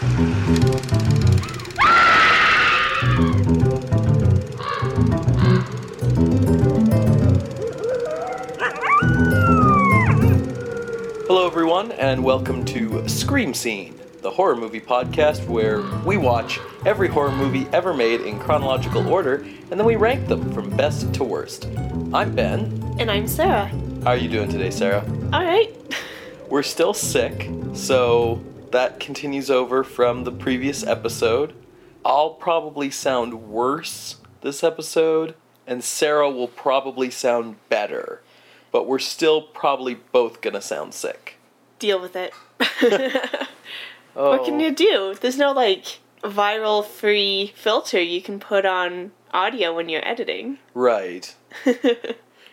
Hello, everyone, and welcome to Scream Scene, the horror movie podcast where we watch every horror movie ever made in chronological order and then we rank them from best to worst. I'm Ben. And I'm Sarah. How are you doing today, Sarah? Alright. We're still sick, so that continues over from the previous episode. I'll probably sound worse this episode, and Sarah will probably sound better, but we're still probably both gonna sound sick. Deal with it. Oh. What can oh. you do? There's no like viral free filter you can put on audio when you're editing. Right.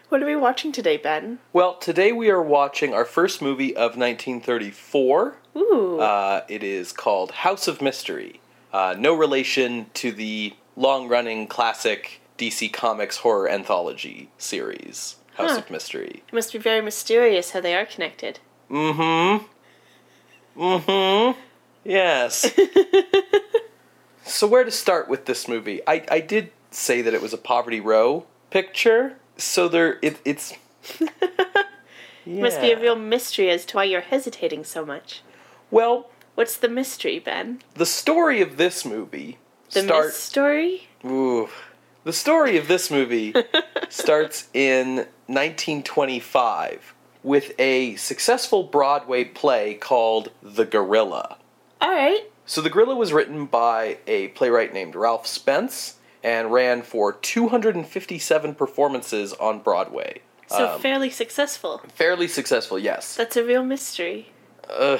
What are we watching today, Ben? Well, today we are watching our first movie of 1934. Ooh. Uh, it is called House of Mystery. Uh, no relation to the long running classic DC Comics horror anthology series, House Huh. of Mystery. it must be very mysterious how they are connected. Mm hmm. Mm hmm. Yes. so, where to start with this movie? I, I did say that it was a Poverty Row picture, so there it, it's. It must be a real mystery as to why you're hesitating so much. Well, What's the mystery, Ben? the story of this movie The start myth story? Ooh. The story of this movie starts in 1925 with a successful Broadway play called The Gorilla. Alright. So The Gorilla was written by a playwright named Ralph Spence and ran for 257 performances on Broadway. So Um, fairly successful. Fairly successful, yes. That's a real mystery. Ugh.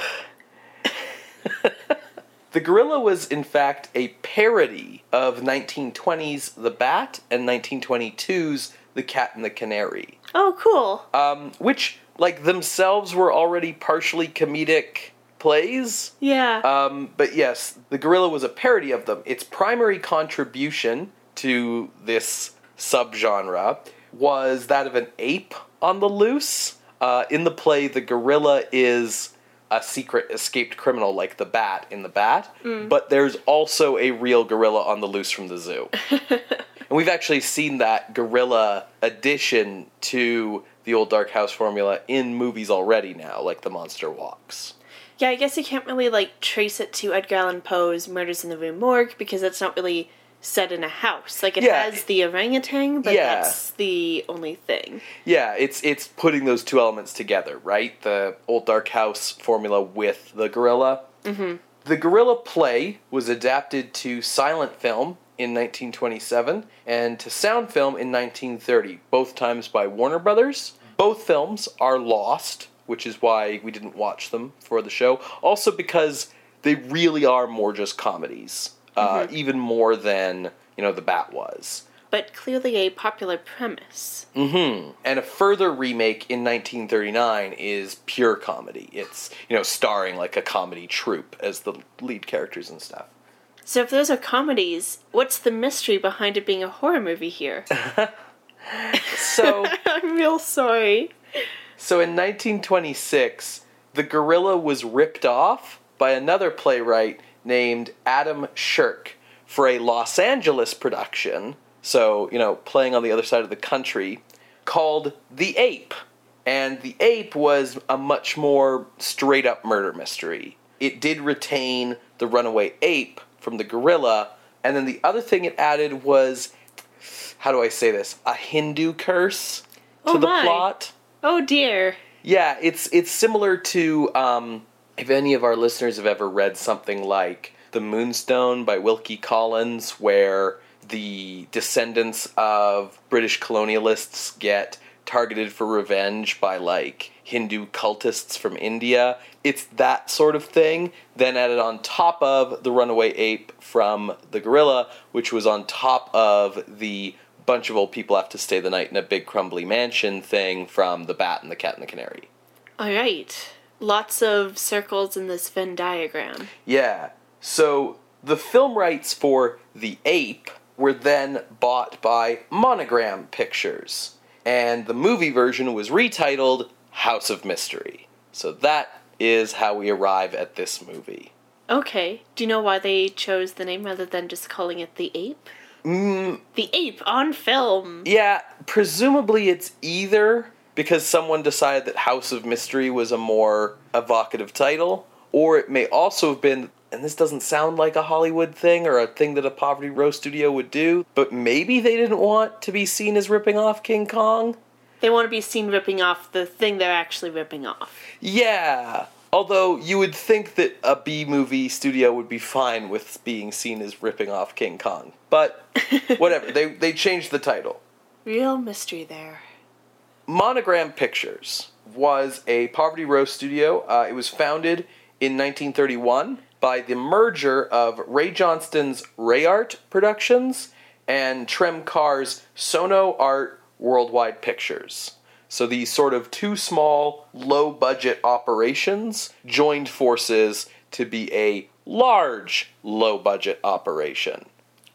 the Gorilla was, in fact, a parody of 1920's The Bat and 1922's The Cat and the Canary, Oh, cool. um, which, like, themselves were already partially comedic plays. Yeah. Um, but yes, The Gorilla was a parody of them. Its primary contribution to this subgenre was that of an ape on the loose. Uh, in the play, the gorilla is a secret escaped criminal like the bat in the bat, mm. but there's also a real gorilla on the loose from the zoo. and we've actually seen that gorilla addition to the old Dark House formula in movies already now, like The Monster Walks. Yeah, I guess you can't really like trace it to Edgar Allan Poe's Murders in the Rue Morgue because that's not really set in a house. Like it Yeah. has the orangutan, but Yeah. that's the only thing. Yeah, it's it's putting those two elements together, right? The old dark house formula with the gorilla. Mm-hmm. The gorilla play was adapted to silent film in 1927 and to sound film in 1930, both times by Warner Brothers. Both films are lost, which is why we didn't watch them for the show. Also because they really are more just comedies, uh, even more than you know the Bat was. But clearly a popular premise. hmm And a further remake in 1939 is pure comedy. It's, you know, starring like a comedy troupe as the lead characters and stuff. So if those are comedies, what's the mystery behind it being a horror movie here? So, I'm real sorry. so in 1926, The Gorilla was ripped off by another playwright named Adam Shirk for a Los Angeles production, so, you know, playing on the other side of the country, called The Ape. And The Ape was a much more straight up murder mystery. It did retain the runaway ape from the gorilla, and then the other thing it added was how do I say this? A Hindu curse to Oh the plot. Oh dear. Yeah, it's it's similar to um, if any of our listeners have ever read something like The Moonstone by Wilkie Collins, where the descendants of British colonialists get targeted for revenge by like Hindu cultists from India. It's that sort of thing, then added on top of the runaway ape from the gorilla, which was on top of the bunch of old people have to stay the night in a big crumbly mansion thing from the bat and the cat and the canary. Alright. Lots of circles in this Venn diagram. Yeah. So the film rights for The Ape were then bought by Monogram Pictures, and the movie version was retitled House of Mystery. So that is how we arrive at this movie. Okay. Do you know why they chose the name rather than just calling it The Ape? Mm, The Ape on film. yeah, presumably it's either because someone decided that House of Mystery was a more evocative title, or it may also have been, and this doesn't sound like a Hollywood thing or a thing that a Poverty Row studio would do, but maybe they didn't want to be seen as ripping off King Kong? They want to be seen ripping off the thing they're actually ripping off. Yeah. Although you would think that a B movie studio would be fine with being seen as ripping off King Kong. But whatever, they they changed the title. Real mystery there. Monogram Pictures was a Poverty Row studio. Uh, it was founded in 1931 by the merger of Ray Johnston's Rayart Productions and Trem Carr's Sono Art Worldwide Pictures. So these sort of two small, low budget operations joined forces to be a large, low budget operation.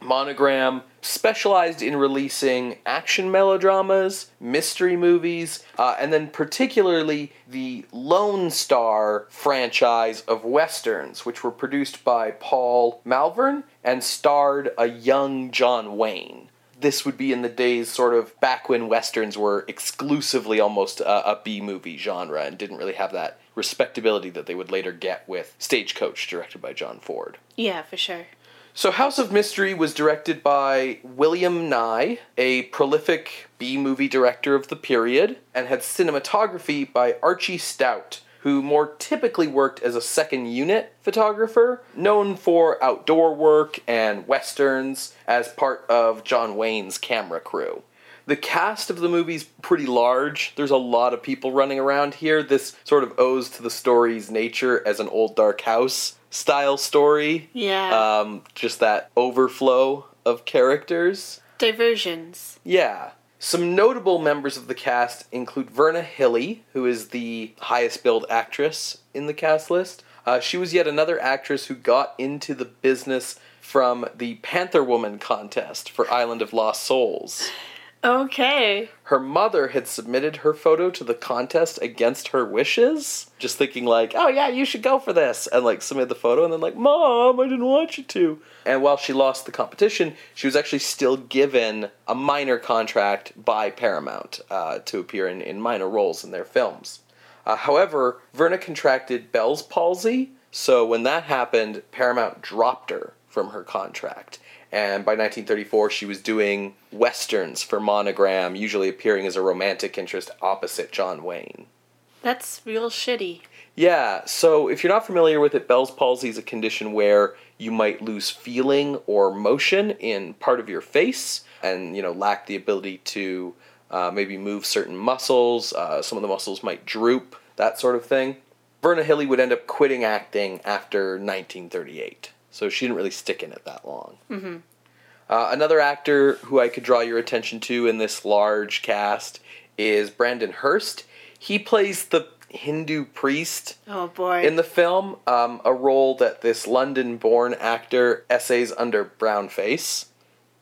Monogram specialized in releasing action melodramas, mystery movies, uh, and then particularly the Lone Star franchise of westerns, which were produced by Paul Malvern and starred a young John Wayne. This would be in the days sort of back when westerns were exclusively almost a, a B movie genre and didn't really have that respectability that they would later get with Stagecoach, directed by John Ford. Yeah, for sure. So, House of Mystery was directed by William Nigh, a prolific B movie director of the period, and had cinematography by Archie Stout, who more typically worked as a second unit photographer, known for outdoor work and westerns as part of John Wayne's camera crew. The cast of the movie's pretty large. There's a lot of people running around here. This sort of owes to the story's nature as an old dark house style story. Yeah. Um, just that overflow of characters. Diversions. Yeah. Some notable members of the cast include Verna Hillie, who is the highest billed actress in the cast list. Uh, she was yet another actress who got into the business from the Panther Woman contest for Island of Lost Souls. Okay. Her mother had submitted her photo to the contest against her wishes, just thinking like, "Oh yeah, you should go for this," and like submitted the photo, and then like, "Mom, I didn't want you to." And while she lost the competition, she was actually still given a minor contract by Paramount uh, to appear in, in minor roles in their films. Uh, however, Verna contracted Bell's palsy, so when that happened, Paramount dropped her from her contract. And by 1934, she was doing westerns for Monogram, usually appearing as a romantic interest opposite John Wayne. That's real shitty. Yeah, so if you're not familiar with it, Bell's palsy is a condition where you might lose feeling or motion in part of your face and, you know, lack the ability to uh, maybe move certain muscles. Uh, some of the muscles might droop, that sort of thing. Verna Hillie would end up quitting acting after 1938, so she didn't really stick in it that long. Mm-hmm. Uh, another actor who I could draw your attention to in this large cast is Brandon Hurst. He plays the Hindu priest Oh boy. in the film, um, a role that this London born actor essays under brown face.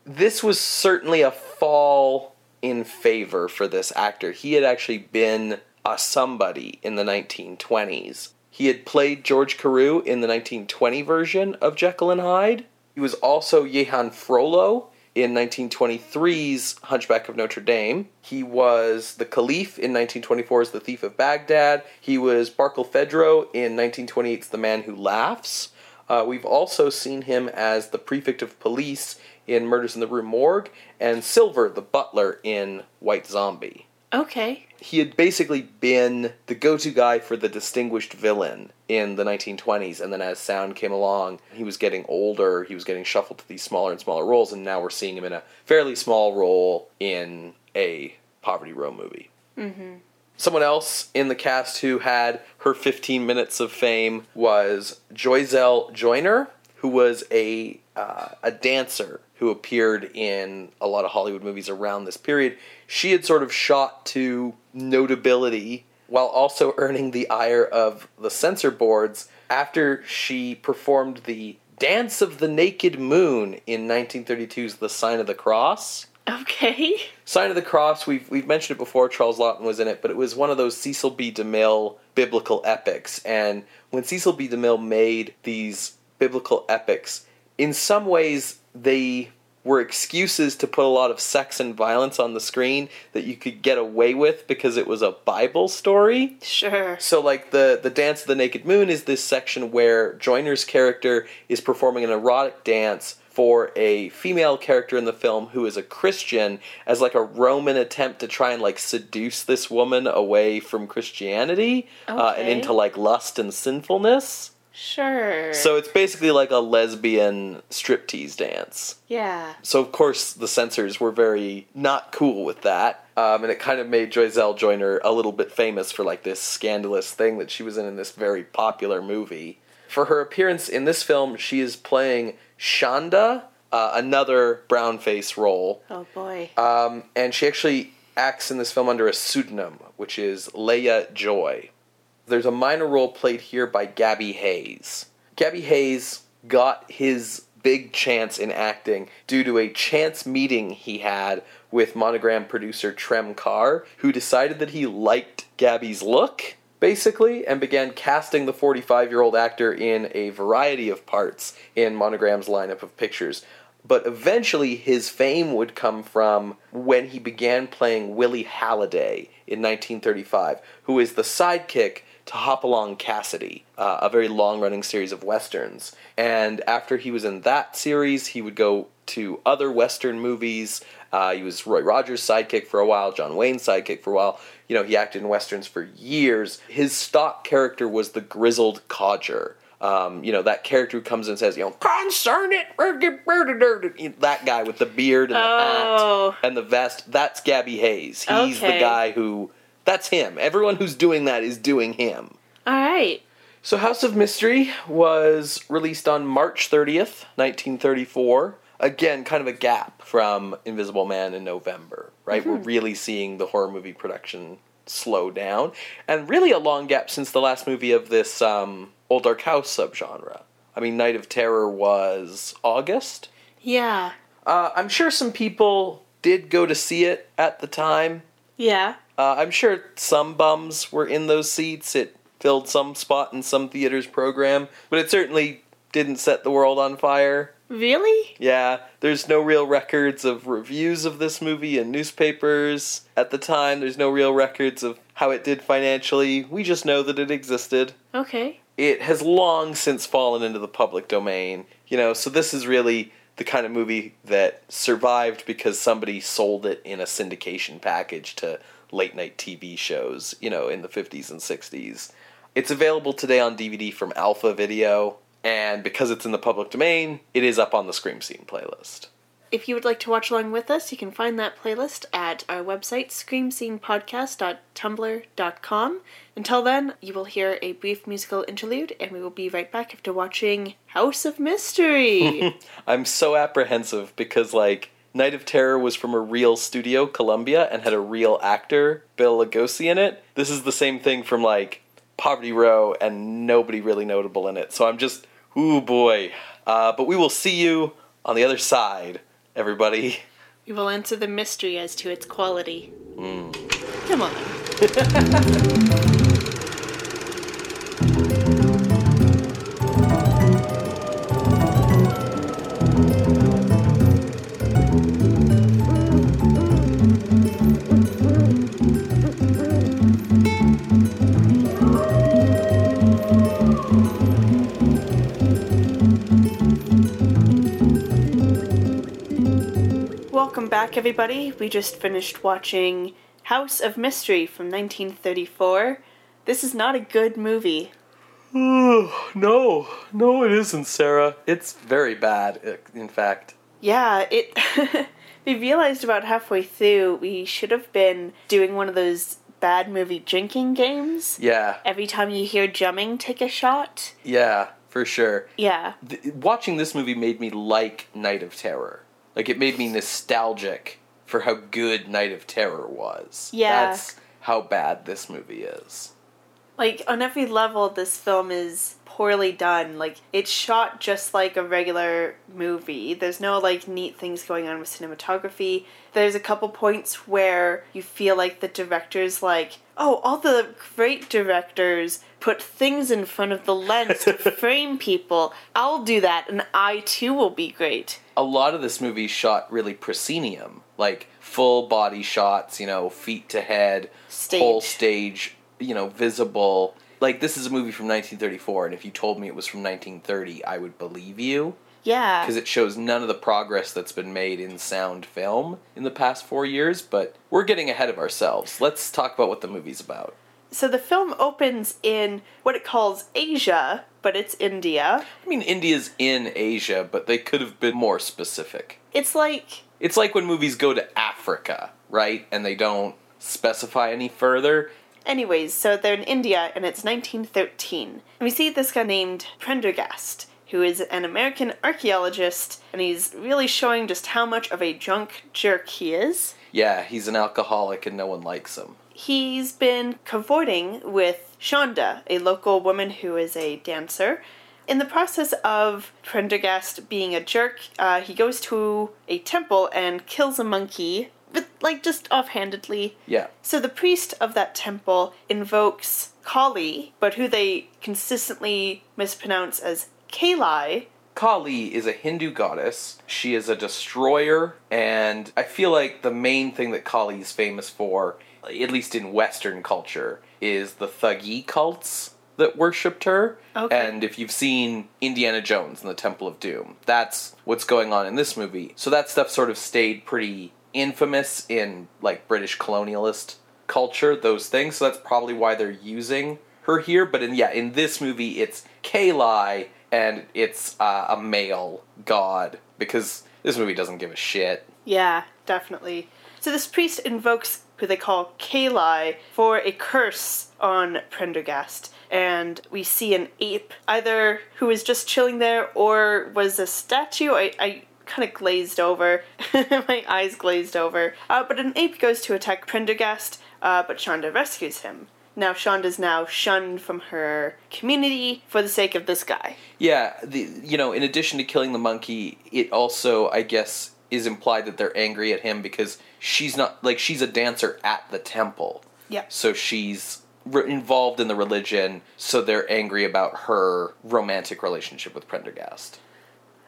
This was certainly a fall in favor for this actor. He had actually been a somebody in the 1920s. He had played George Carew in the 1920 version of Jekyll and Hyde. He was also Jehan Frollo in 1923's Hunchback of Notre Dame. He was the Caliph in 1924's The Thief of Baghdad. He was Barkilphedro in 1928's The Man Who Laughs. Uh, we've also seen him as the prefect of police in Murders in the Rue Morgue, and Silver, the butler, in White Zombie. Okay. He had basically been the go to guy for the distinguished villain in the 1920s, and then as sound came along, he was getting older, he was getting shuffled to these smaller and smaller roles, and now we're seeing him in a fairly small role in a Poverty Row movie. Mm-hmm. Someone else in the cast who had her 15 minutes of fame was Joyzelle Joyner, who was a uh, a dancer who appeared in a lot of Hollywood movies around this period. She had sort of shot to notability while also earning the ire of the censor boards after she performed the Dance of the Naked Moon in 1932's The Sign of the Cross. Okay. Sign of the Cross, we've we've mentioned it before. Charles Laughton was in it, but it was one of those Cecil B. DeMille biblical epics. And when Cecil B. DeMille made these biblical epics, in some ways, they were excuses to put a lot of sex and violence on the screen that you could get away with because it was a Bible story. Sure. So like the the dance of the naked moon is this section where Joyner's character is performing an erotic dance for a female character in the film who is a Christian as like a Roman attempt to try and like seduce this woman away from Christianity uh, and into like lust and sinfulness. Sure. So it's basically like a lesbian striptease dance. yeah. So of course the censors were very not cool with that, um, and it kind of made Joyzelle Joyner a little bit famous for like this scandalous thing that she was in in this very popular movie. For her appearance in this film, she is playing Shonda, uh, another brown face role, Oh boy. um, and she actually acts in this film under a pseudonym, which is Leia Joy. There's a minor role played here by Gabby Hayes. Gabby Hayes got his big chance in acting due to a chance meeting he had with monogram producer Trem Carr, who decided that he liked Gabby's look, basically, and began casting the 45 year old actor in a variety of parts in Monogram's lineup of pictures. But eventually, his fame would come from when he began playing Willie Halliday in 1935, who is the sidekick to Hopalong Cassidy, uh, a very long running series of westerns. And after he was in that series, he would go to other western movies. Uh, he was Roy Rogers' sidekick for a while, John Wayne's sidekick for a while. You know, he acted in westerns for years. His stock character was the grizzled codger. Um, you know, that character who comes and says, you know, concern it, that guy with the beard and the Oh. hat and the vest, that's Gabby Hayes. He's the guy who, that's him. Everyone who's doing that is doing him. All right. So House of Mystery was released on March 30th, 1934. Again, kind of a gap from Invisible Man in November, right? We're really seeing the horror movie production slow down. And really a long gap since the last movie of this um, Old Dark House subgenre. I mean, Night of Terror was August. Yeah. Uh, I'm sure some people did go to see it at the time. Yeah. Uh, I'm sure some bums were in those seats. It filled some spot in some theater's program, but it certainly didn't set the world on fire. Really? Yeah, there's no real records of reviews of this movie in newspapers at the time. There's no real records of how it did financially. We just know that it existed. Okay. It has long since fallen into the public domain, you know, so this is really the kind of movie that survived because somebody sold it in a syndication package to late night TV shows, you know, in the 50s and 60s. It's available today on DVD from Alpha Video, and because it's in the public domain, it is up on the Scream Scene playlist. If you would like to watch along with us, you can find that playlist at our website, screamscenepodcast.tumblr.com. Until then, you will hear a brief musical interlude, and we will be right back after watching House of Mystery. I'm so apprehensive because, like, Night of Terror was from a real studio, Columbia, and had a real actor, Bela Lugosi, in it. This is the same thing from, like, Poverty Row, and nobody really notable in it. So I'm just, ooh boy. Uh, but we will see you on the other side, everybody. we will answer the mystery as to its quality. Hmm. Come on. Welcome back, everybody. We just finished watching House of Mystery from 1934. This is not a good movie. no, no, it isn't, Sarah. It's very bad, in fact. Yeah, it. we realized about halfway through we should have been doing one of those bad movie drinking games. Yeah, Every time you hear drumming, take a shot. yeah, for sure. Yeah. th- watching this movie made me like Night of Terror. Like it made me nostalgic for how good Night of Terror was. Yeah. That's how bad this movie is. Like on every level, this film is poorly done. Like it's shot just like a regular movie. There's no like neat things going on with cinematography. There's a couple points where you feel like the director's like, oh, all the great directors put things in front of the lens to frame people. I'll do that, and I too will be great. A lot of this movie shot really proscenium, like full body shots, you know, feet to head, Stage. whole stage, you know, visible. Like this is a movie from 1934, and if you told me it was from 1930, I would believe you Yeah. because it shows none of the progress that's been made in sound film in the past four years. But we're getting ahead of ourselves. Let's talk about what the movie's about. So the film opens in what it calls Asia, but it's India. I mean, India's in Asia, but they could have been more specific. It's like It's like when movies go to Africa, right? And they don't specify any further. Anyways, so they're in India and it's 1913. And we see this guy named Prendergast, who is an American archaeologist, and he's really showing just how much of a drunk jerk he is. Yeah, he's an alcoholic and no one likes him. He's been cavorting with Shonda, a local woman who is a dancer. In the process of Prendergast being a jerk, uh, he goes to a temple and kills a monkey, but like just offhandedly. Yeah. So the priest of that temple invokes Kali, but who they consistently mispronounce as Kali. Kali is a Hindu goddess. She is a destroyer, and I feel like the main thing that Kali is famous for, at least in Western culture, is the Thuggee cults that worshipped her. Okay. And if you've seen Indiana Jones and the Temple of Doom, that's what's going on in this movie. So that stuff sort of stayed pretty infamous in like British colonialist culture, those things. So that's probably why they're using her here. But in yeah, in this movie, it's Kali and it's uh, a male god because this movie doesn't give a shit. Yeah, definitely. So this priest invokes who they call Kali for a curse on Prendergast. And we see an ape, either who is just chilling there or was a statue. I, I kind of glazed over. My eyes glazed over. Uh, but an ape goes to attack Prendergast, uh, but Shonda rescues him. Now Shonda's now shunned from her community for the sake of this guy. Yeah, the you know, in addition to killing the monkey, it also I guess is implied that they're angry at him because she's not like she's a dancer at the temple. Yeah. So she's re- involved in the religion, so they're angry about her romantic relationship with Prendergast.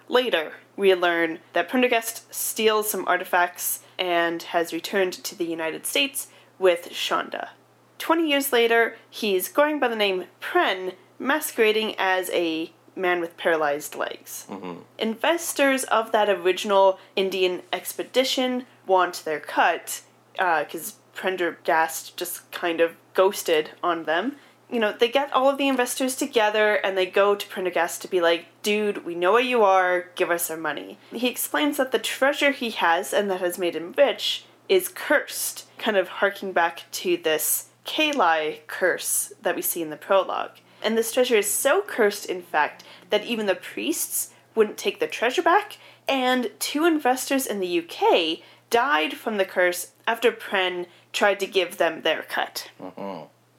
Later, we learn that Prendergast steals some artifacts and has returned to the United States with Shonda. Twenty years later, he's going by the name Pren, masquerading as a man with paralyzed legs. Mm-hmm. Investors of that original Indian expedition want their cut uh, because Prendergast just kind of ghosted on them. You know, they get all of the investors together and they go to Prendergast to be like, dude, we know where you are, give us our money. He explains that the treasure he has and that has made him rich is cursed, kind of harking back to this Kali curse that we see in the prologue. And this treasure is so cursed, in fact, that even the priests wouldn't take the treasure back, and two investors in the UK died from the curse after Pren tried to give them their cut.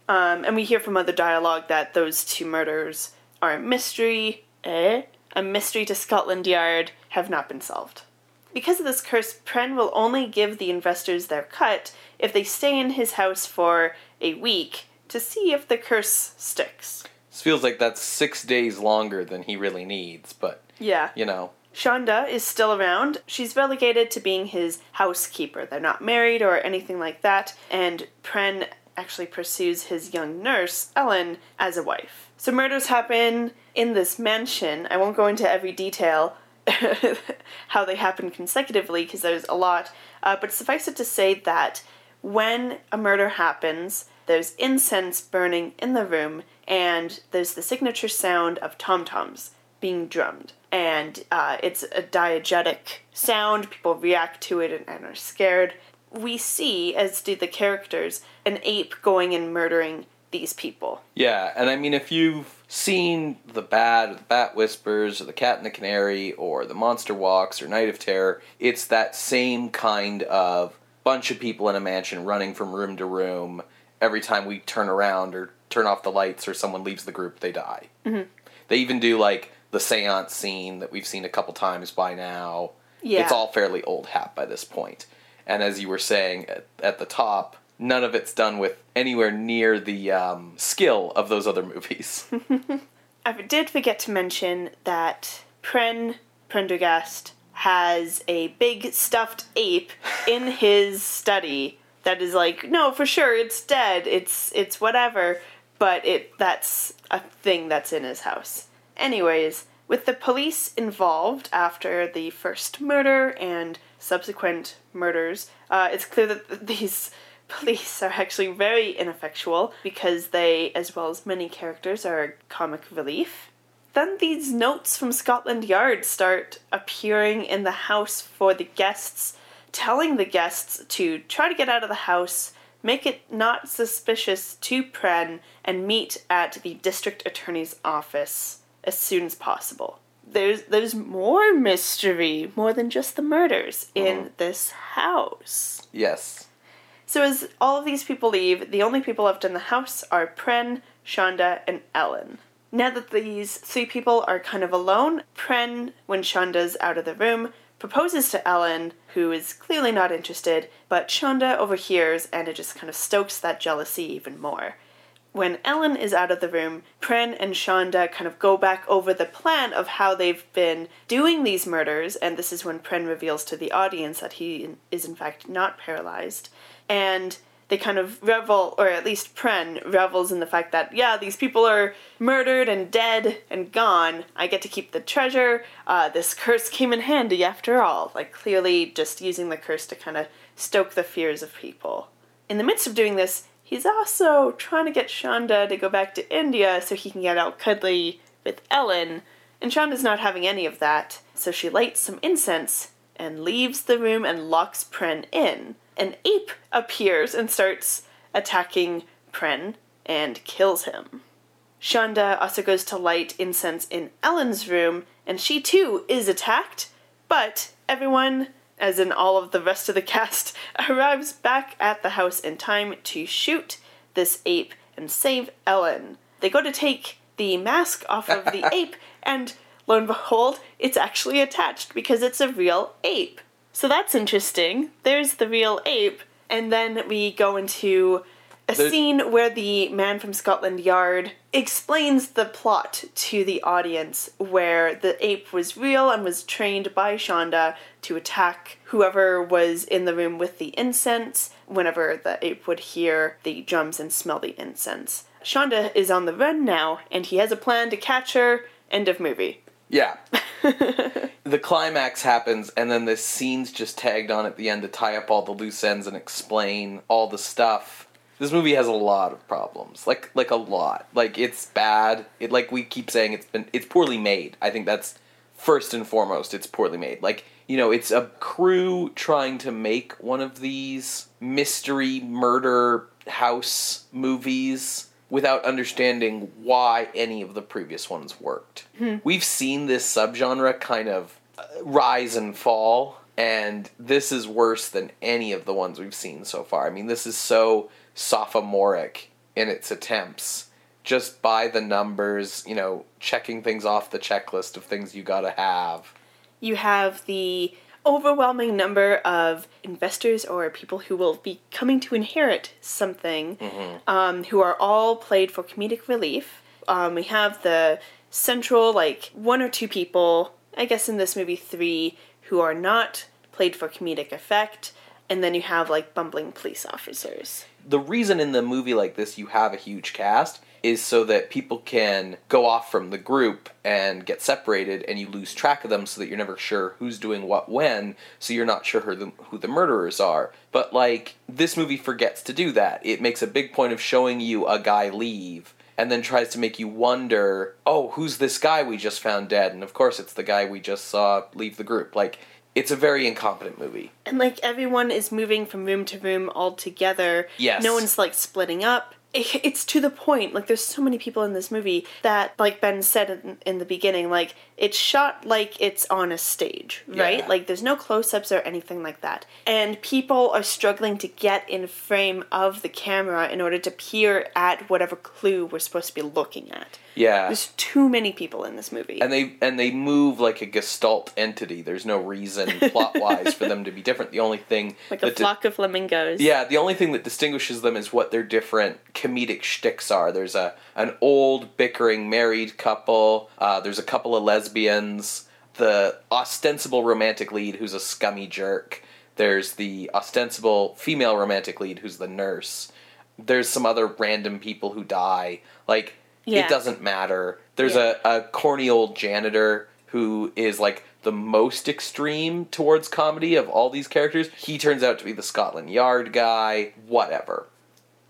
Um, and we hear from other dialogue that those two murders are a mystery, eh? A mystery to Scotland Yard, have not been solved. Because of this curse, Pren will only give the investors their cut if they stay in his house for a week to see if the curse sticks. This feels like that's six days longer than he really needs, but Yeah. you know, Shonda is still around. She's relegated to being his housekeeper. They're not married or anything like that, and Pren actually pursues his young nurse, Ellen, as a wife. So murders happen in this mansion. I won't go into every detail how they happen consecutively because there's a lot, uh, but suffice it to say that when a murder happens, there's incense burning in the room, and there's the signature sound of tom toms being drummed. And uh, it's a diegetic sound, people react to it and, and are scared. We see, as do the characters, an ape going and murdering these people. Yeah, and I mean, if you've seen The Bat, or The Bat Whispers, or The Cat and the Canary, or The Monster Walks, or Night of Terror, it's that same kind of bunch of people in a mansion running from room to room. Every time we turn around or turn off the lights or someone leaves the group, they die. Mm-hmm. They even do like the seance scene that we've seen a couple times by now. Yeah. It's all fairly old hat by this point. And as you were saying at, at the top, none of it's done with anywhere near the um, skill of those other movies. I did forget to mention that Pren Prendergast has a big stuffed ape in his study that is like, no, for sure, it's dead. It's it's whatever, but it that's a thing that's in his house. Anyways, with the police involved after the first murder and subsequent murders, uh, it's clear that these police are actually very ineffectual because they, as well as many characters, are comic relief. Then these notes from Scotland Yard start appearing in the house for the guests, telling the guests to try to get out of the house, make it not suspicious to Pren, and meet at the district attorney's office as soon as possible. There's there's more mystery, more than just the murders in mm-hmm. this house. yes. So as all of these people leave, the only people left in the house are Pren, Shonda, and Ellen. Now that these three people are kind of alone, Pren, when Shonda's out of the room, proposes to Ellen, who is clearly not interested, but Shonda overhears and it just kind of stokes that jealousy even more. When Ellen is out of the room, Pren and Shonda kind of go back over the plan of how they've been doing these murders, and this is when Pren reveals to the audience that he is in fact not paralyzed. And they kind of revel, or at least Pren revels in the fact that, yeah, these people are murdered and dead and gone. I get to keep the treasure. Uh, this curse came in handy after all. Like, clearly just using the curse to kind of stoke the fears of people. In the midst of doing this, he's also trying to get Shonda to go back to India so he can get out cuddly with Ellen. And Shonda's not having any of that, so she lights some incense and leaves the room and locks Pren in. An ape appears and starts attacking Pren and kills him. Shonda also goes to light incense in Ellen's room, and she too is attacked, but everyone, as in all of the rest of the cast, arrives back at the house in time to shoot this ape and save Ellen. They go to take the mask off of the ape, and lo and behold, it's actually attached because it's a real ape. So that's interesting. There's the real ape, and then we go into a There's- scene where the man from Scotland Yard explains the plot to the audience, where the ape was real and was trained by Shonda to attack whoever was in the room with the incense whenever the ape would hear the drums and smell the incense. Shonda is on the run now, and he has a plan to catch her. End of movie. Yeah. the climax happens, and then the scene's just tagged on at the end to tie up all the loose ends and explain all the stuff. This movie has a lot of problems, like like a lot. Like it's bad. It like we keep saying it's been it's poorly made. I think that's first and foremost. It's poorly made. Like you know, it's a crew trying to make one of these mystery murder house movies without understanding why any of the previous ones worked. We've seen this subgenre kind of uh, rise and fall, and this is worse than any of the ones we've seen so far. I mean, this is so sophomoric in its attempts. Just by the numbers, you know, checking things off the checklist of things you gotta have. you have the overwhelming number of investors or people who will be coming to inherit something um, who are all played for comedic relief. Um, we have the central, like, one or two people, I guess in this movie, three, who are not played for comedic effect. And then you have, like, bumbling police officers. the reason in the movie like this you have a huge cast is so that people can go off from the group and get separated and you lose track of them so that you're never sure who's doing what when so you're not sure who the, who the murderers are but like this movie forgets to do that it makes a big point of showing you a guy leave and then tries to make you wonder oh who's this guy we just found dead and of course it's the guy we just saw leave the group like it's a very incompetent movie And like everyone is moving from room to room all together. Yes. No one's like splitting up. It- it's to the point. Like, there's so many people in this movie that, like Ben said in, in the beginning, like, it's shot like it's on a stage, right? Yeah. Like, there's no close ups or anything like that. And people are struggling to get in frame of the camera in order to peer at whatever clue we're supposed to be looking at. Yeah. There's too many people in this movie. and they and they move like a gestalt entity. There's no reason plot wise for them to be different. The only thing like a that di- flock of flamingos. yeah, the only thing that distinguishes them is what their different comedic shticks are. There's a an old bickering married couple. Uh, there's a couple of lesbians. The ostensible romantic lead, who's a scummy jerk. There's the ostensible female romantic lead, who's the nurse. There's some other random people who die. Like Yeah. it doesn't matter. There's Yeah. a, a corny old janitor who is like the most extreme towards comedy of all these characters. He turns out to be the Scotland Yard guy, whatever.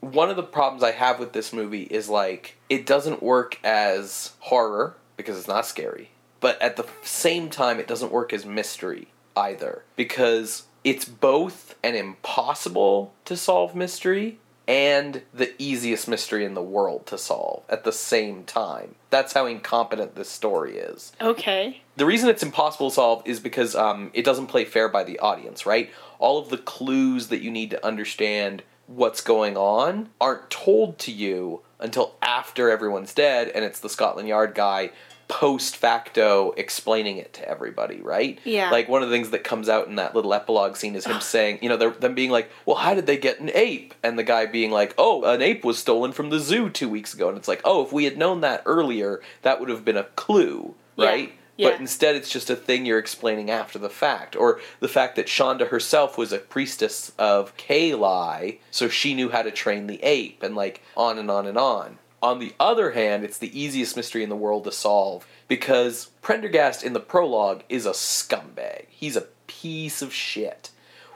One of the problems I have with this movie is like it doesn't work as horror because it's not scary, but at the same time it doesn't work as mystery either because it's both an impossible to solve mystery and the easiest mystery in the world to solve at the same time. That's how incompetent this story is. Okay. The reason it's impossible to solve is because um, it doesn't play fair by the audience, right? All of the clues that you need to understand what's going on aren't told to you until after everyone's dead, and it's the Scotland Yard guy post facto explaining it to everybody, right? Yeah. Like one of the things that comes out in that little epilogue scene is him saying, you know, they're, them being like, well, how did they get an ape? And the guy being like, oh, an ape was stolen from the zoo two weeks ago. And it's like, oh, if we had known that earlier, that would have been a clue, Yeah. right? Yeah. But instead, it's just a thing you're explaining after the fact. Or the fact that Shonda herself was a priestess of Kali, so she knew how to train the ape, and like on and on and on. On the other hand, it's the easiest mystery in the world to solve because Prendergast in the prologue is a scumbag. He's a piece of shit.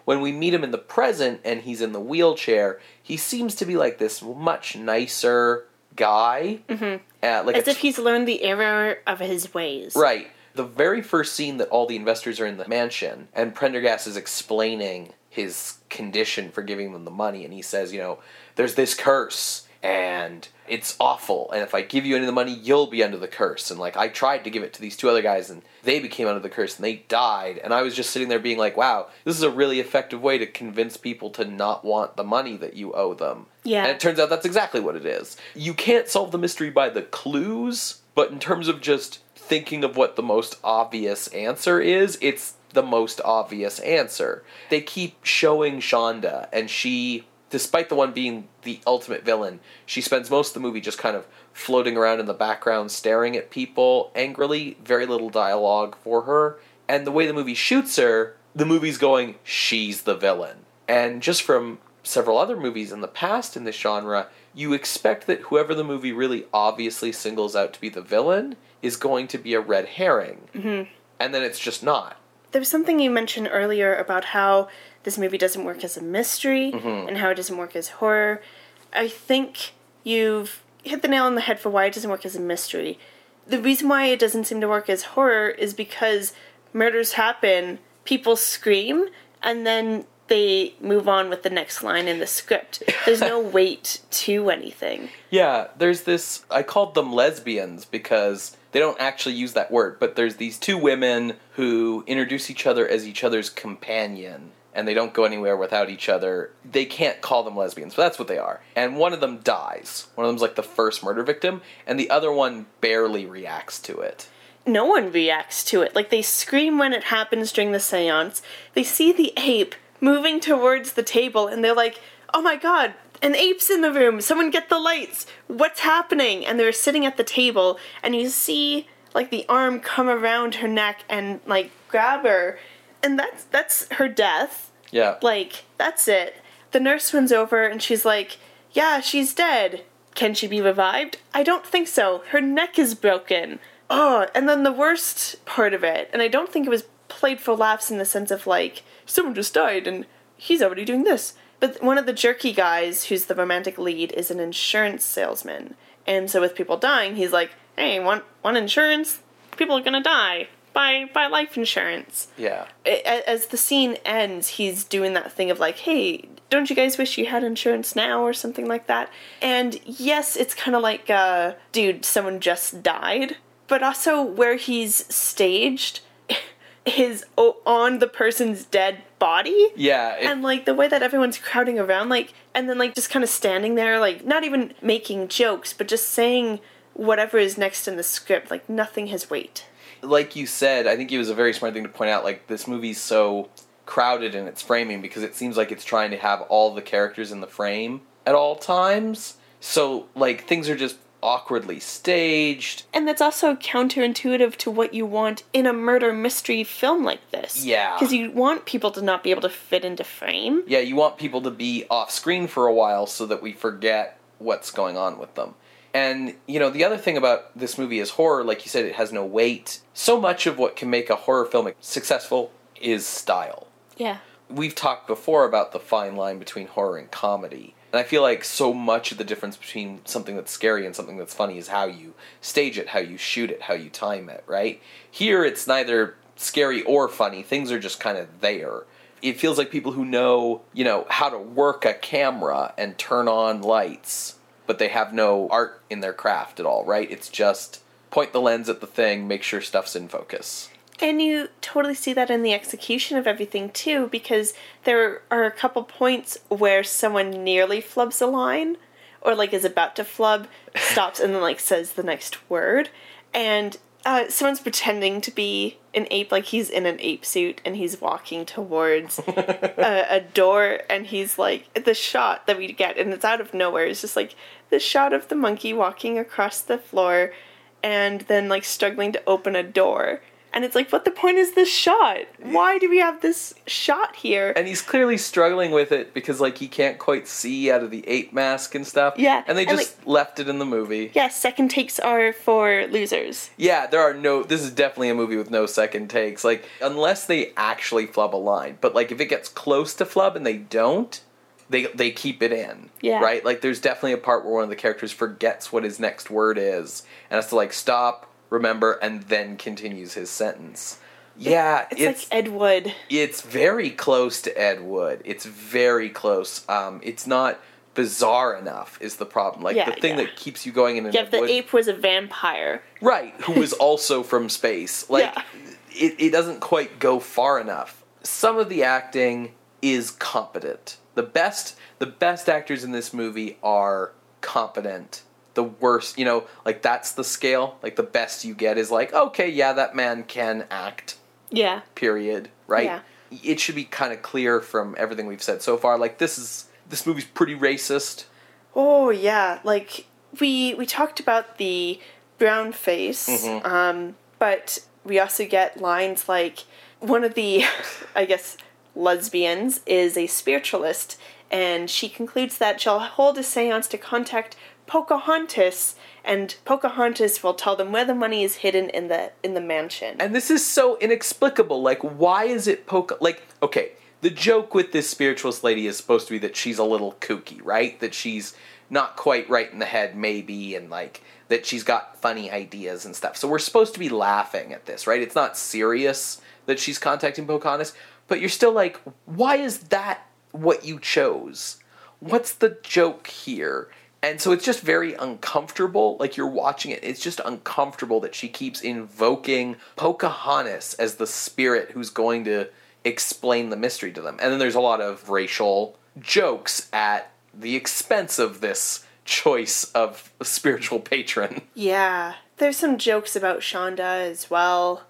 When we meet him in the present and he's in the wheelchair, he seems to be like this much nicer guy. Mm-hmm. Uh, like As if he's learned the error of his ways. Right. The very first scene that all the investors are in the mansion, and Prendergast is explaining his condition for giving them the money, and he says, you know, there's this curse, and it's awful, and if I give you any of the money, you'll be under the curse. And like, I tried to give it to these two other guys, and they became under the curse, and they died. And I was just sitting there being like, wow, this is a really effective way to convince people to not want the money that you owe them. Yeah. And it turns out that's exactly what it is. You can't solve the mystery by the clues, but in terms of just thinking of what the most obvious answer is, it's the most obvious answer. They keep showing Shonda, and she, despite the one being the ultimate villain, she spends most of the movie just kind of floating around in the background, staring at people angrily, very little dialogue for her. And the way the movie shoots her, the movie's going, she's the villain. And just from several other movies in the past in this genre, you expect that whoever the movie really obviously singles out to be the villain is going to be a red herring. Mm-hmm. And then it's just not. There was something you mentioned earlier about how this movie doesn't work as a mystery Mm-hmm. and how it doesn't work as horror. I think you've hit the nail on the head for why it doesn't work as a mystery. The reason why it doesn't seem to work as horror is because murders happen, people scream, and then they move on with the next line in the script. There's no weight to anything. Yeah, there's this. I called them lesbians because they don't actually use that word, but there's these two women who introduce each other as each other's companion, and they don't go anywhere without each other. They can't call them lesbians, but that's what they are. And one of them dies. One of them's like the first murder victim, and the other one barely reacts to it. no one reacts to it. Like they scream when it happens during the seance. They see the ape moving towards the table and they're like, "Oh my god, an ape's in the room. Someone get the lights. What's happening?" And they're sitting at the table and you see like the arm come around her neck and like grab her. And that's that's her death. Yeah. Like, that's it. The nurse runs over and she's like, Yeah, she's dead. Can she be revived? I don't think so. Her neck is broken. Oh, and then the worst part of it, and I don't think it was played for laughs in the sense of like, someone just died and he's already doing this. But one of the jerky guys, who's the romantic lead, is an insurance salesman. And so with people dying, he's like, Hey, want want insurance? People are gonna die. Buy buy life insurance Yeah. as the scene ends, he's doing that thing of like, "Hey, don't you guys wish you had insurance now or something like that? And yes, it's kind of like, uh, dude, someone just died, but also where he's staged is o- on the person's dead body. Yeah, it- and like the way that everyone's crowding around, like, and then like just kind of standing there, like, not even making jokes, but just saying whatever is next in the script, like, nothing has weight. Like you said, I think it was a very smart thing to point out. Like this movie's so crowded in its framing because it seems like it's trying to have all the characters in the frame at all times. So like things are just awkwardly staged. And that's also counterintuitive to what you want in a murder mystery film like this. Yeah. Because you want people to not be able to fit into frame. Yeah, you want people to be off screen for a while so that we forget what's going on with them. And, you know, the other thing about this movie is horror, like you said, it has no weight. So much of what can make a horror film successful is style. Yeah. We've talked before about the fine line between horror and comedy. And I feel like so much of the difference between something that's scary and something that's funny is how you stage it, how you shoot it, how you time it, right? Here it's neither scary or funny. Things are just kind of there. It feels like people who know, you know, how to work a camera and turn on lights, but they have no art in their craft at all, right? It's just point the lens at the thing, make sure stuff's in focus. And you totally see that in the execution of everything too, because there are a couple points where someone nearly flubs a line, or like is about to flub, stops, and then like says the next word, and uh, someone's pretending to be an ape, like he's in an ape suit and he's walking towards a, a door, and he's like the shot that we get, and it's out of nowhere. It's just like the shot of the monkey walking across the floor, and then like struggling to open a door. And it's like, what the point is this shot? Why do we have this shot here? And he's clearly struggling with it because like he can't quite see out of the ape mask and stuff. Yeah, And they and, just left it in the movie. yeah, second takes are for losers. Yeah, there are no this is definitely a movie with no second takes. Like unless they actually flub a line. But like if it gets close to flub and they don't, they they keep it in. Yeah. Right? Like there's definitely a part where one of the characters forgets what his next word is and has to like stop, remember, and then continues his sentence. Yeah, It's, like Ed Wood. it's very close to Ed Wood. It's very close. Um, it's not bizarre enough is the problem. Like Yeah, the thing yeah. that keeps you going in Yeah, if the Wood, ape was a vampire. right? Who was also from space. Like Yeah. it, it doesn't quite go far enough. Some of the acting is competent. The best the best actors in this movie are competent. The worst, you know, like that's the scale. Like the best you get is like, okay, yeah, that man can act Yeah. period right Yeah. it should be kind of clear from everything we've said so far like this is this movie's pretty racist Oh yeah, like we we talked about the brown face, Mm-hmm. um, but we also get lines like one of the, I guess, lesbians is a spiritualist, and she concludes that she'll hold a séance to contact Pocahontas, and Pocahontas will tell them where the money is hidden in the in the mansion. and this is so inexplicable. Like why is it poke like okay the joke with this spiritualist lady is supposed to be that she's a little kooky right? That she's not quite right in the head maybe and like that she's got funny ideas and stuff. So we're supposed to be laughing at this right? It's not serious that she's contacting pocahontas but you're still like why is that what you chose? What's the joke here and so it's just very uncomfortable like you're watching it it's just uncomfortable that she keeps invoking pocahontas as the spirit who's going to explain the mystery to them and then there's a lot of racial jokes at the expense of this choice of a spiritual patron Yeah, there's some jokes about Shonda as well.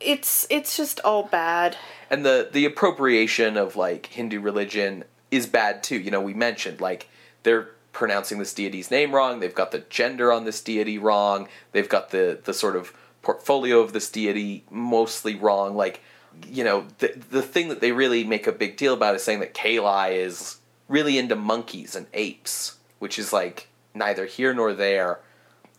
It's it's just all bad. and the the appropriation of like Hindu religion is bad too. You know, we mentioned like they're pronouncing this deity's name wrong. They've got the gender on this deity wrong. They've got the the sort of portfolio of this deity mostly wrong. Like, you know, the the thing that they really make a big deal about is saying that Kali is really into monkeys and apes, which is like neither here nor there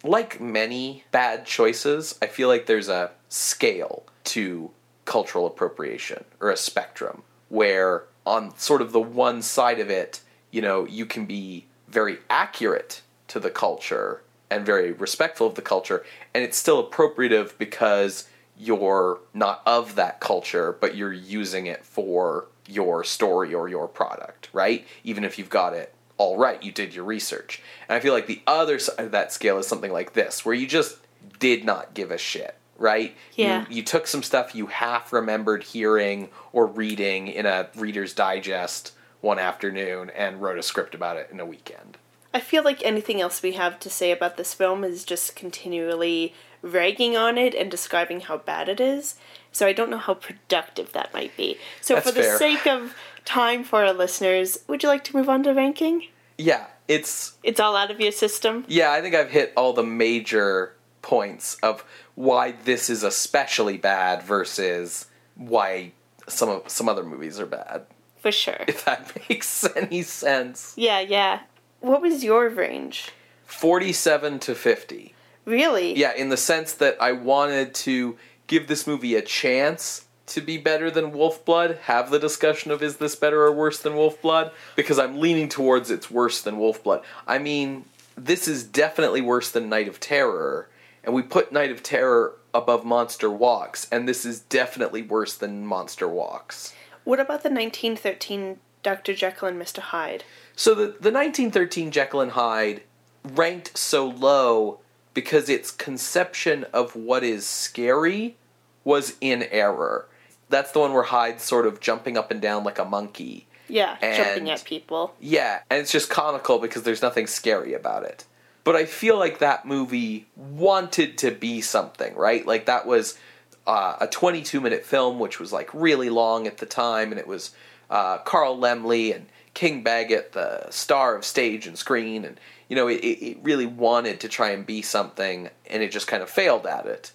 like many bad choices, I feel like there's a scale to cultural appropriation or a spectrum where on sort of the one side of it, you know, you can be very accurate to the culture and very respectful of the culture and it's still appropriative because you're not of that culture, but you're using it for your story or your product, right? Even if you've got it all right, you did your research. And I feel like the other side of uh, that scale is something like this, where you just did not give a shit, right? Yeah. You, you took some stuff you half remembered hearing or reading in a Reader's Digest one afternoon and wrote a script about it in a weekend. I feel like anything else we have to say about this film is just continually ragging on it and describing how bad it is. So I don't know how productive that might be. So That's for the fair. sake of time for our listeners, would you like to move on to ranking? Yeah, it's It's all out of your system. Yeah, I think I've hit all the major points of why this is especially bad versus why some of some other movies are bad. For sure. If that makes any sense. Yeah, yeah. What was your range? 47 to 50. Really? Yeah, in the sense that I wanted to give this movie a chance to be better than Wolfblood, have the discussion of is this better or worse than Wolfblood, because I'm leaning towards it's worse than Wolfblood. I mean, this is definitely worse than Night of Terror, and we put Night of Terror above Monster Walks, and this is definitely worse than Monster Walks. What about the 1913 Dr. Jekyll and Mr. Hyde? So the, the 1913 Jekyll and Hyde ranked so low because its conception of what is scary was in error. That's the one where Hyde's sort of jumping up and down like a monkey. Yeah, jumping at people. Yeah, and it's just comical because there's nothing scary about it. But I feel like that movie wanted to be something, right? Like that was uh, a 22 minute film, which was like really long at the time, and it was uh, Carl Laemmle and King Baggot, the star of stage and screen, and you know, it, it really wanted to try and be something, and it just kind of failed at it.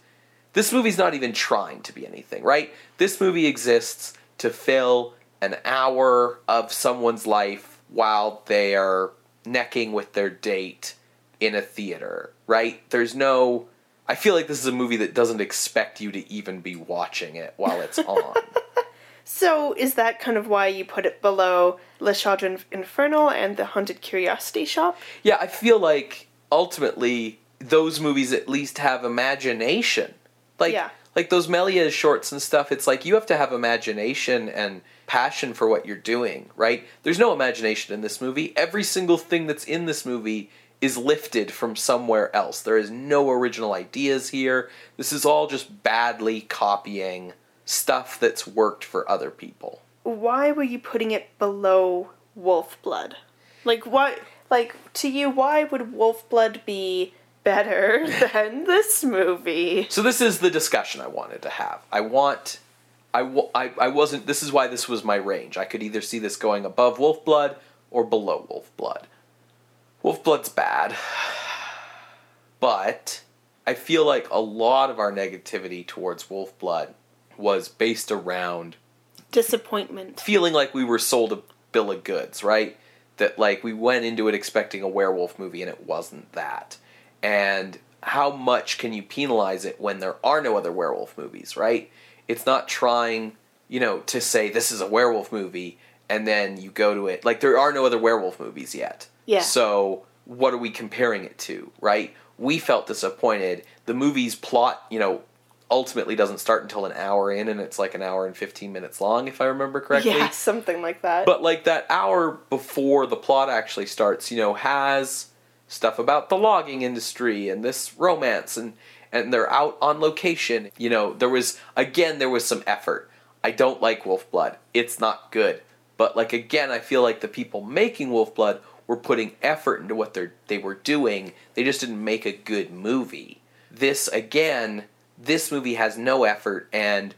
This movie's not even trying to be anything, right? This movie exists to fill an hour of someone's life while they are necking with their date in a theater, right? There's no. I feel like this is a movie that doesn't expect you to even be watching it while it's on. So, is that kind of why you put it below Le Chaudron Infernal and The Haunted Curiosity Shop? yeah, I feel like ultimately those movies at least have imagination. Like Yeah. like those Méliès shorts and stuff, it's like you have to have imagination and passion for what you're doing, right? There's no imagination in this movie. Every single thing that's in this movie is lifted from somewhere else. There is no original ideas here. This is all just badly copying stuff that's worked for other people. Why were you putting it below Wolf Blood? Like, what? Like, to you, why would Wolf Blood be better than this movie? So this is the discussion I wanted to have. I want I, I, I wasn't this is why this was my range. I could either see this going above Wolf Blood or below Wolfblood. Wolfblood's bad. But I feel like a lot of our negativity towards Wolfblood was based around Disappointment. feeling like we were sold a bill of goods, right? That like we went into it expecting a werewolf movie and it wasn't that. And how much can you penalize it when there are no other werewolf movies, right? It's not trying, you know, to say this is a werewolf movie and then you go to it like there are no other werewolf movies yet. Yeah. So what are we comparing it to, right? We felt disappointed. The movie's plot, you know, ultimately doesn't start until an hour in and it's like an hour and 15 minutes long if I remember correctly. Yeah, something like that. But like that hour before the plot actually starts, you know, has stuff about the logging industry and this romance and and they're out on location. You know, there was again there was some effort. I don't like Wolfblood. It's not good. But like again, I feel like the people making Wolfblood were putting effort into what they they were doing. They just didn't make a good movie. This again, this movie has no effort and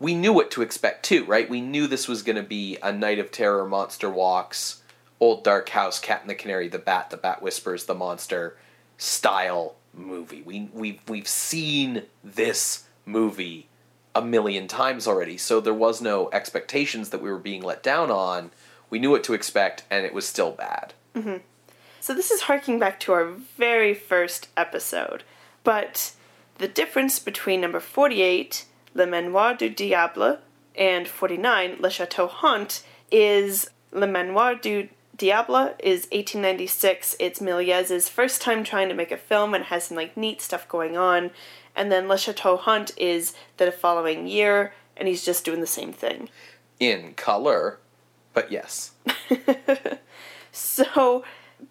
we knew what to expect too, right? We knew this was going to be a Night of Terror, Monster Walks, Old Dark House, Cat and the Canary, The Bat, The Bat Whispers, The Monster style movie. We we've, we've seen this movie a million times already, so there was no expectations that we were being let down on. We knew what to expect, and it was still bad. Mm-hmm. So this is harking back to our very first episode. But the difference between number 48, Le Manoir du Diable, and 49, Le Chateau Haunt, is Le Manoir du Diable is 1896. It's Méliès's first time trying to make a film and has some like neat stuff going on. and then Le Chateau Haunt is the following year, and he's just doing the same thing. In color, but yes. So,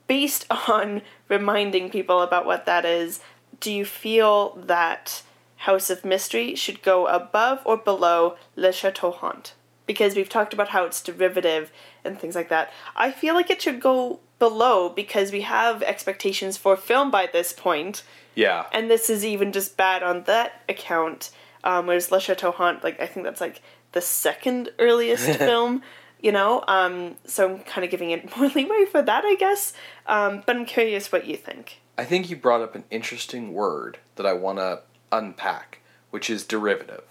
based on reminding people about what that is, do you feel that House of Mystery should go above or below Le Chateau Haunt? Because we've talked about how it's derivative and things like that. I feel like it should go below because we have expectations for film by this point, Yeah. and this is even just bad on that account. Um, whereas Le Chateau Haunt, like I think that's like the second earliest film, you know. Um, so I'm kind of giving it more leeway for that, I guess. Um, but I'm curious what you think. I think you brought up an interesting word that I want to unpack, which is derivative.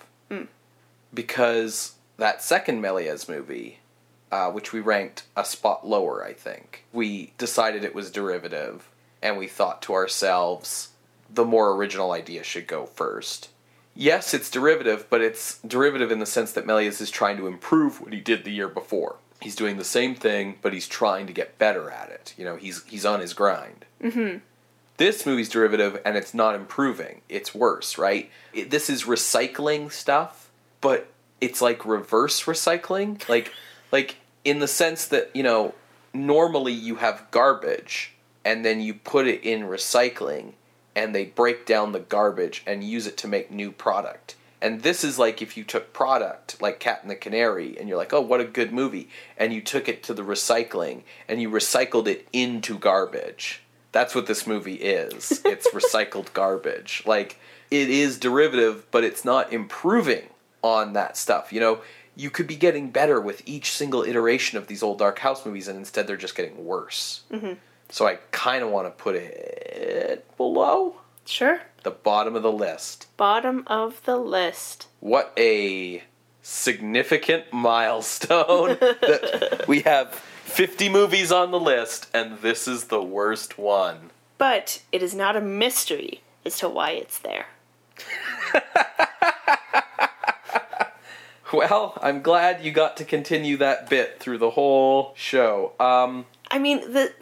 Because that second Méliès movie, uh, which we ranked a spot lower, I think, we decided it was derivative, and we thought to ourselves, the more original idea should go first. Yes, it's derivative, but it's derivative in the sense that Méliès is trying to improve what he did the year before. He's doing the same thing, but he's trying to get better at it. You know, he's he's on his grind. Mm-hmm. This movie's derivative and it's not improving. It's worse right? It, this is recycling stuff but it's like reverse recycling. Like like in the sense that you know normally you have garbage and then you put it in recycling and they break down the garbage and use it to make new product and this is like if you took product like cat and the canary and you're like oh what a good movie and you took it to the recycling and you recycled it into garbage that's what this movie is. It's recycled garbage. Like it is derivative, but it's not improving on that stuff. You know, you could be getting better with each single iteration of these old Dark House movies, and instead they're just getting worse. Mm-hmm. So I kind of want to put it below Sure. the bottom of the list. Bottom of the list. What a significant milestone that we have 50 movies on the list, and this is the worst one. But it is not a mystery as to why it's there. Well, I'm glad you got to continue that bit through the whole show. Um, I mean, the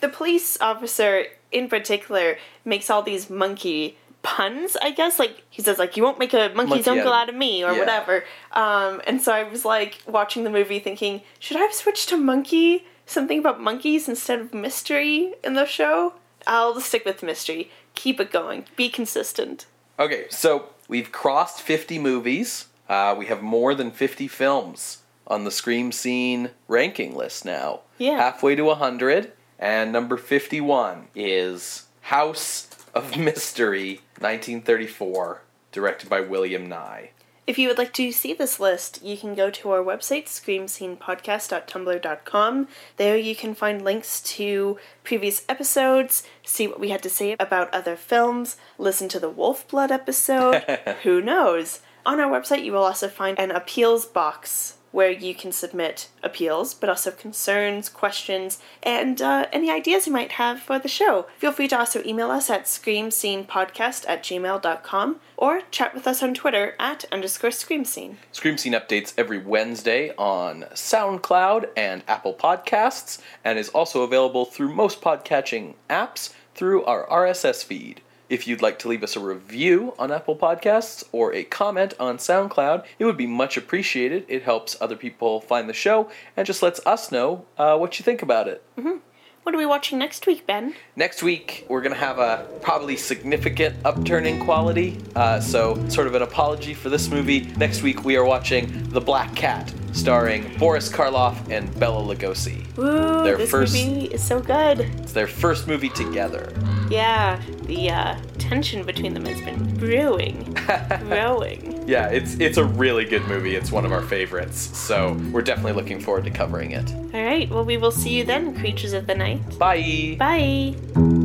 the police officer in particular makes all these monkey puns. I guess like he says like you won't make a monkey's Monkey uncle out of- me or yeah. whatever. Um, and so I was like watching the movie thinking, should I have switched to monkey? Something about monkeys instead of mystery in the show. I'll stick with mystery. Keep it going. Be consistent. okay, so we've crossed 50 movies. Uh, we have more than 50 films on the Scream Scene ranking list now. Yeah. Halfway to 100. And number 51 is House of Mystery, 1934, directed by William Nigh. If you would like to see this list, you can go to our website, screamscenepodcast.tumblr.com. There you can find links to previous episodes, see what we had to say about other films, listen to the Wolf Blood episode. Who knows? On our website, you will also find an appeals box where you can submit appeals, but also concerns, questions, and uh, any ideas you might have for the show. Feel free to also email us at screamscenepodcast at gmail.com or chat with us on Twitter at underscore screamscene. Scream Scene updates every Wednesday on SoundCloud and Apple Podcasts, and is also available through most podcatching apps through our RSS feed. If you'd like to leave us a review on Apple Podcasts or a comment on SoundCloud, it would be much appreciated. It helps other people find the show and just lets us know uh, what you think about it. What are we watching next week, Ben? Next week, we're going to have a probably significant upturn in quality, uh, so sort of an apology for this movie. Next week, we are watching The Black Cat, starring Boris Karloff and Bela Lugosi. Woo, Their this first- movie is so good. It's their first movie together. Yeah, the uh, tension between them has been brewing, growing. Yeah, it's it's a really good movie. It's one of our favorites, so we're definitely looking forward to covering it. All right, well, we will see you then, creatures of the night. Bye. Bye.